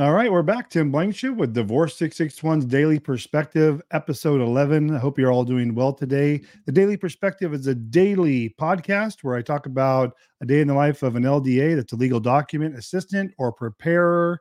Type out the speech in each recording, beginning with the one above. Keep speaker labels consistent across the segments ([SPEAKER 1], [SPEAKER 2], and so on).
[SPEAKER 1] All right, we're back. Tim Blankenship with Divorce 661's Daily Perspective, episode 11. I hope you're all doing well today. The Daily Perspective is a daily podcast where I talk about a day in the life of an LDA, that's a legal document assistant or preparer,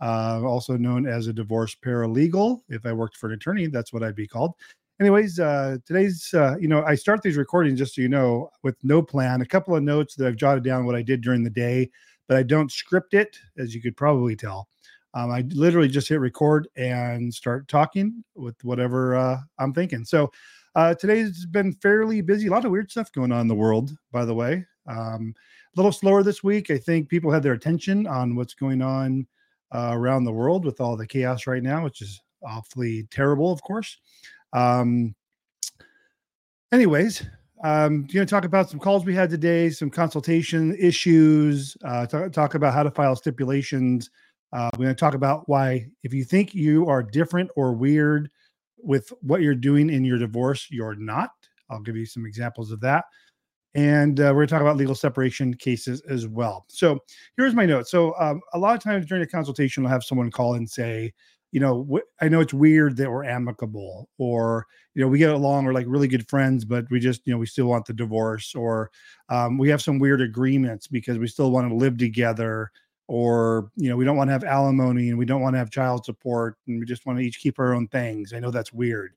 [SPEAKER 1] uh, also known as a divorce paralegal. If I worked for an attorney, that's what I'd be called. Anyways, uh, today's, uh, you know, I start these recordings just so you know with no plan, a couple of notes that I've jotted down what I did during the day, but I don't script it, as you could probably tell. Um, I literally just hit record and start talking with whatever uh, I'm thinking. So uh, today's been fairly busy. A lot of weird stuff going on in the world, by the way. Um, a little slower this week. I think people had their attention on what's going on uh, around the world with all the chaos right now, which is awfully terrible, of course. Um, anyways, um, going to talk about some calls we had today, some consultation issues, uh, talk, talk about how to file stipulations uh, we're going to talk about why, if you think you are different or weird with what you're doing in your divorce, you're not. I'll give you some examples of that. And uh, we're going to talk about legal separation cases as well. So here's my note. So um, a lot of times during a consultation, I'll have someone call and say, you know, wh- I know it's weird that we're amicable, or you know, we get along, we're like really good friends, but we just, you know, we still want the divorce, or um, we have some weird agreements because we still want to live together or you know we don't want to have alimony and we don't want to have child support and we just want to each keep our own things. I know that's weird.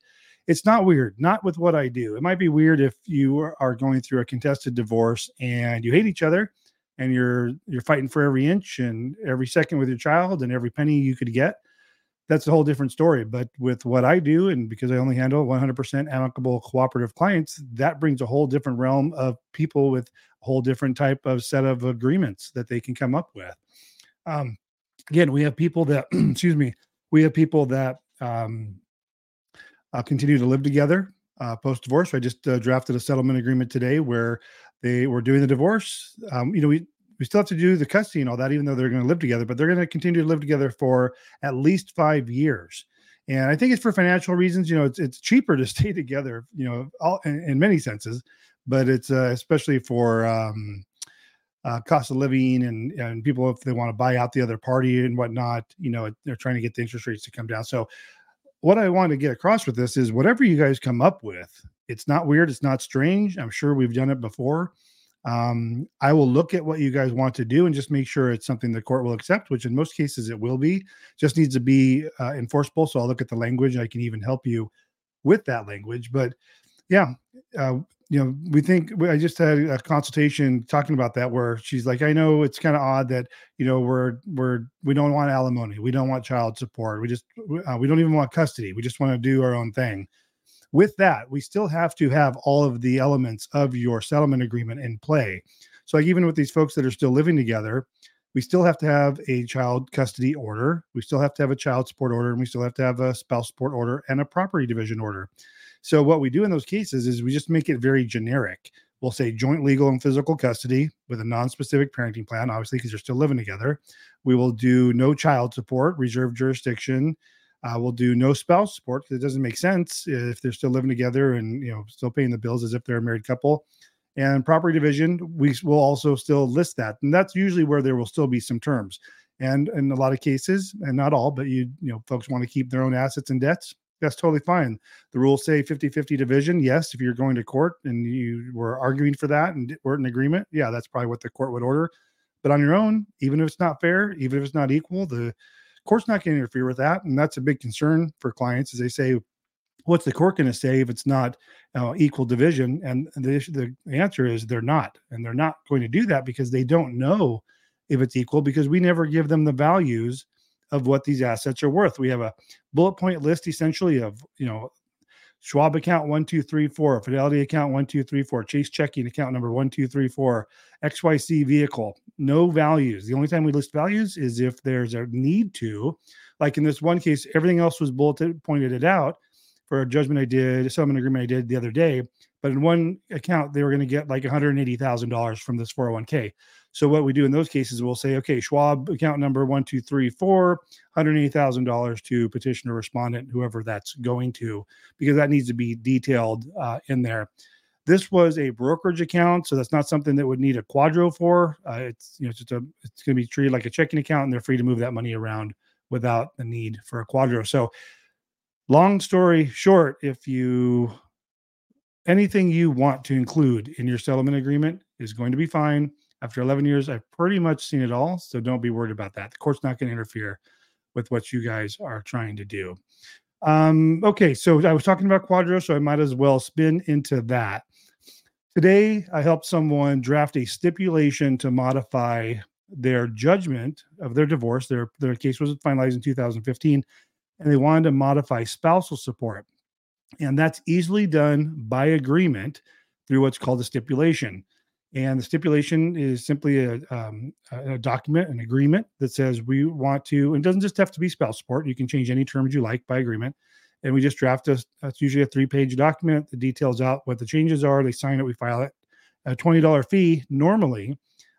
[SPEAKER 1] It's not weird not with what i do. It might be weird if you are going through a contested divorce and you hate each other and you're you're fighting for every inch and every second with your child and every penny you could get that's a whole different story but with what i do and because i only handle 100% amicable cooperative clients that brings a whole different realm of people with a whole different type of set of agreements that they can come up with um, again, we have people that, excuse me, we have people that um, uh, continue to live together uh, post divorce. I just uh, drafted a settlement agreement today where they were doing the divorce. Um, you know, we we still have to do the custody and all that, even though they're going to live together, but they're going to continue to live together for at least five years. And I think it's for financial reasons. You know, it's it's cheaper to stay together. You know, all in, in many senses, but it's uh, especially for um, uh, cost of living and and people if they want to buy out the other party and whatnot, you know, they're trying to get the interest rates to come down. So what I want to get across with this is whatever you guys come up with, it's not weird, it's not strange. I'm sure we've done it before. Um, I will look at what you guys want to do and just make sure it's something the court will accept, which in most cases it will be. Just needs to be uh, enforceable. So I'll look at the language. I can even help you with that language. But yeah, uh, you know, we think I just had a consultation talking about that where she's like, I know it's kind of odd that you know we're we're we don't want alimony, we don't want child support, we just uh, we don't even want custody, we just want to do our own thing. With that, we still have to have all of the elements of your settlement agreement in play. So, like even with these folks that are still living together, we still have to have a child custody order, we still have to have a child support order, and we still have to have a spouse support order and a property division order. So what we do in those cases is we just make it very generic. We'll say joint legal and physical custody with a non-specific parenting plan, obviously because they're still living together. We will do no child support, reserve jurisdiction. Uh, we'll do no spouse support because it doesn't make sense if they're still living together and you know still paying the bills as if they're a married couple. And property division, we will also still list that, and that's usually where there will still be some terms. And in a lot of cases, and not all, but you you know folks want to keep their own assets and debts that's totally fine. The rules say 50 50 division. Yes, if you're going to court and you were arguing for that and we're in agreement, yeah, that's probably what the court would order. But on your own, even if it's not fair, even if it's not equal, the court's not going to interfere with that. And that's a big concern for clients as they say, what's the court going to say if it's not uh, equal division? And the, the answer is they're not. And they're not going to do that because they don't know if it's equal because we never give them the values of what these assets are worth. We have a bullet point list essentially of, you know, Schwab account one, two, three, four, Fidelity account one, two, three, four, Chase checking account number one, two, three, four, XYC vehicle, no values. The only time we list values is if there's a need to. Like in this one case, everything else was bulleted, pointed it out for a judgment I did, a settlement agreement I did the other day. But in one account, they were going to get like $180,000 from this 401k. So what we do in those cases, we'll say, okay, Schwab account number one, two, three, four, $180,000 to petitioner respondent, whoever that's going to, because that needs to be detailed uh, in there. This was a brokerage account, so that's not something that would need a QDRO for. Uh, it's you know it's just a it's going to be treated like a checking account, and they're free to move that money around without the need for a QDRO. So, long story short, if you anything you want to include in your settlement agreement is going to be fine. After 11 years, I've pretty much seen it all. So don't be worried about that. The court's not going to interfere with what you guys are trying to do. Um, okay, so I was talking about QDRO, so I might as well spin into that. Today, I helped someone draft a stipulation to modify their judgment of their divorce. Their their case was finalized in 2015, and they wanted to modify spousal support. And that's easily done by agreement through what's called a stipulation. And the stipulation is simply a, um, a document, an agreement that says we want to, and doesn't just have to be spouse support. You can change any terms you like by agreement. And we just draft a, that's usually a three page document that details out what the changes are. They sign it, we file it. A $20 fee normally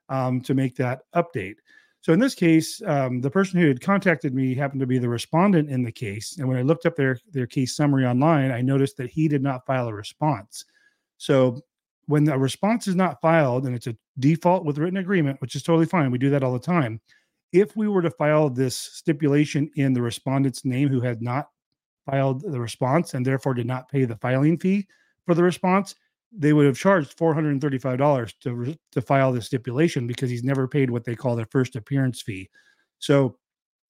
[SPEAKER 1] um, to make that update. So in this case, um, the person who had contacted me happened to be the respondent in the case. And when I looked up their their case summary online, I noticed that he did not file a response. So when a response is not filed and it's a default with written agreement, which is totally fine, we do that all the time. If we were to file this stipulation in the respondent's name who had not filed the response and therefore did not pay the filing fee for the response, they would have charged $435 to to file the stipulation because he's never paid what they call their first appearance fee. So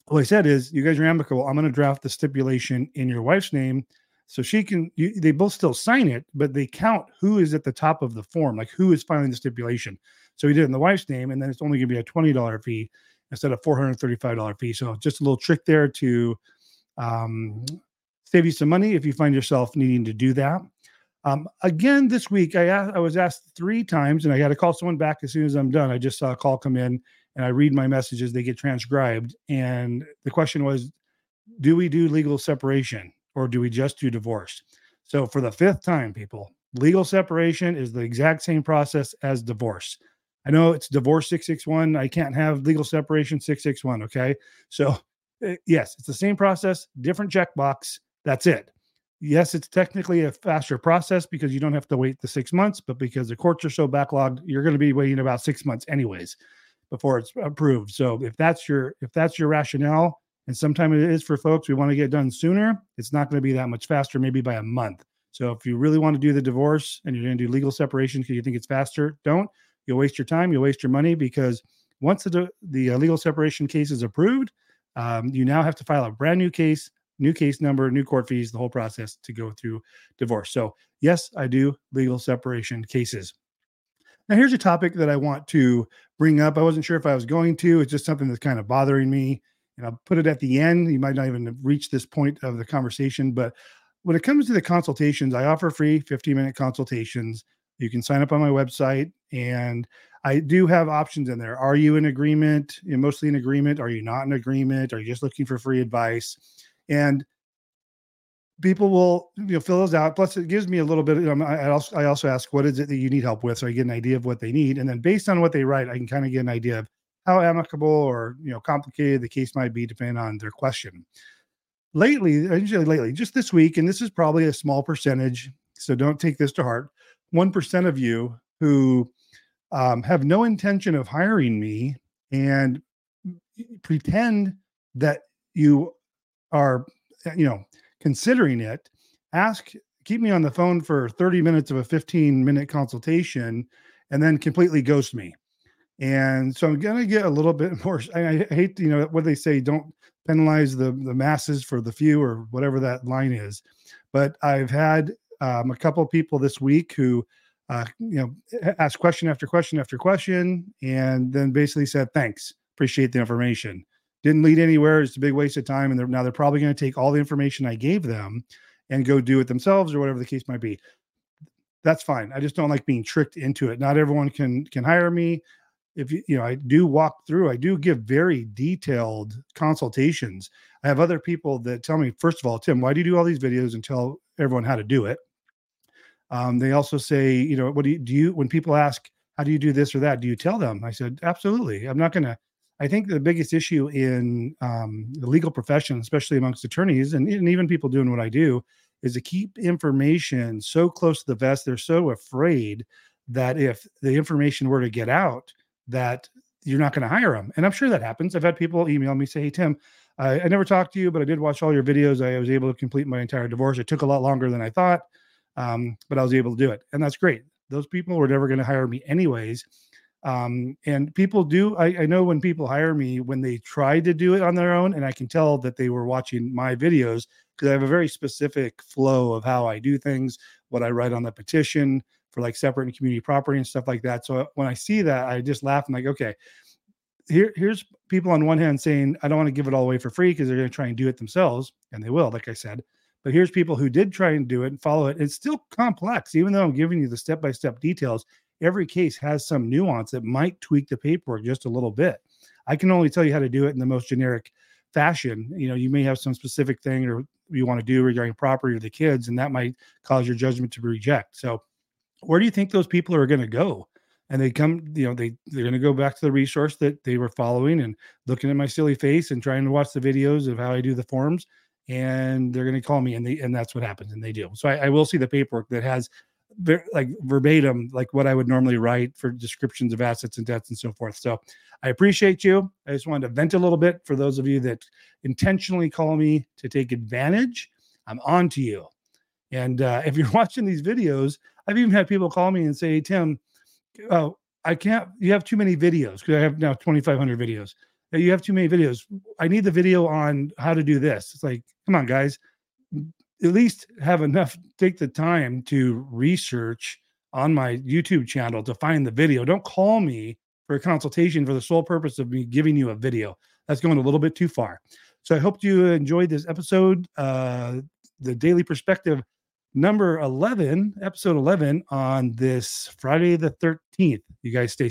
[SPEAKER 1] what I said is, you guys are amicable. I'm going to draft the stipulation in your wife's name, so she can. You, they both still sign it, but they count who is at the top of the form, like who is filing the stipulation. So he did it in the wife's name, and then it's only going to be a twenty dollar fee instead of four hundred thirty five dollar fee. So just a little trick there to um, save you some money if you find yourself needing to do that. Um, again, this week I I was asked three times, and I got to call someone back as soon as I'm done. I just saw a call come in, and I read my messages; they get transcribed. And the question was, do we do legal separation or do we just do divorce? So for the fifth time, people, legal separation is the exact same process as divorce. I know it's divorce 661. I can't have legal separation 661. Okay. So, eh, yes, it's the same process, different checkbox. That's it yes, it's technically a faster process because you don't have to wait the six months, but because the courts are so backlogged, you're going to be waiting about six months anyways before it's approved. So if that's your if that's your rationale, and sometimes it is for folks we want to get done sooner, it's not going to be that much faster, maybe by a month. So if you really want to do the divorce and you're going to do legal separation because you think it's faster, don't. You'll waste your time, you'll waste your money because once the the uh, legal separation case is approved, um, you now have to file a brand new case new case number, new court fees, the whole process to go through divorce. So, yes, I do legal separation cases. Now, here's a topic that I want to bring up. I wasn't sure if I was going to. It's just something that's kind of bothering me. And I'll put it at the end. You might not even reach this point of the conversation. But when it comes to the consultations, I offer free 15 minute consultations. You can sign up on my website and I do have options in there. Are you in agreement? You're mostly in agreement. Are you not in agreement? Are you just looking for free advice? And people will you know fill those out plus it gives me a little bit you know, I, also, I also ask what is it that you need help with? So i get an idea of what they need and then based on what they write i can kind of get an idea of how amicable or you know complicated the case might be depending on their question. Lately usually lately just this week and this is probably a small percentage so don't take this to heart 1% of you who um, have no intention of hiring me and pretend that you are you know considering it ask keep me on the phone for 30 minutes of a 15 minute consultation and then completely ghost me. And so i'm going to get a little bit more I, I hate you know what they say don't penalize the the masses for the few or whatever that line is. But i've had um, a couple people this week who uh, you know asked question after question after question and then basically said thanks. Appreciate the information didn't lead anywhere. It's a big waste of time. And they're, now they're probably going to take all the information I gave them and go do it themselves or whatever the case might be. That's fine. I just don't like being tricked into it. Not everyone can can hire me. If you you know, I do walk through. I do give very detailed consultations. I have other people that tell me, first of all, Tim, why do you do all these videos and tell everyone how to do it? Um, they also say, you know, what do you do? You when people ask, how do you do this or that? Do you tell them? I said, absolutely. I'm not going to I think the biggest issue in um, the legal profession, especially amongst attorneys and, and even people doing what I do, is to keep information so close to the vest. They're so afraid that if the information were to get out, that you're not going to hire them. And I'm sure that happens. I've had people email me say, "Hey Tim, I, I, never talked to you, but I did watch all your videos. I was able to complete my entire divorce. It took a lot longer than I thought, um, but I was able to do it, and that's great. Those people were never going to hire me anyways. Um, and people do. I, I know when people hire me when they try to do it on their own, and I can tell that they were watching my videos because I have a very specific flow of how I do things, what I write on the petition for like separate and community property and stuff like that. So when I see that, I just laugh. I'm like, okay, here, here's people on one hand saying, I don't want to give it all away for free because they're going to try and do it themselves, and they will, like I said. But here's people who did try and do it and follow it. It's still complex, even though I'm giving you the step by step details. Every case has some nuance that might tweak the paperwork just a little bit. I can only tell you how to do it in the most generic fashion. You know, you may have some specific thing or you want to do regarding property or the kids, and that might cause your judgment to reject. So, where do you think those people are going to go? and they come you know they they're going to go back to the resource that they were following and looking at my silly face and trying to watch the videos of how i do the forms and they're going to call me and they and that's what happens and they do so i, I will see the paperwork that has ver, like verbatim like what i would normally write for descriptions of assets and debts and so forth so i appreciate you i just wanted to vent a little bit for those of you that intentionally call me to take advantage i'm on to you and uh, if you're watching these videos i've even had people call me and say hey, tim oh, I can't, you have too many videos because I have now 2,500 videos. You have too many videos. I need the video on how to do this. It's like, come on, guys, at least have enough, take the time to research on my YouTube channel to find the video. Don't call me for a consultation for the sole purpose of me giving you a video. That's going a little bit too far. So I hope you enjoyed this episode, uh, the Daily Perspective number 11, episode 11 on this Friday the 13th. You guys stay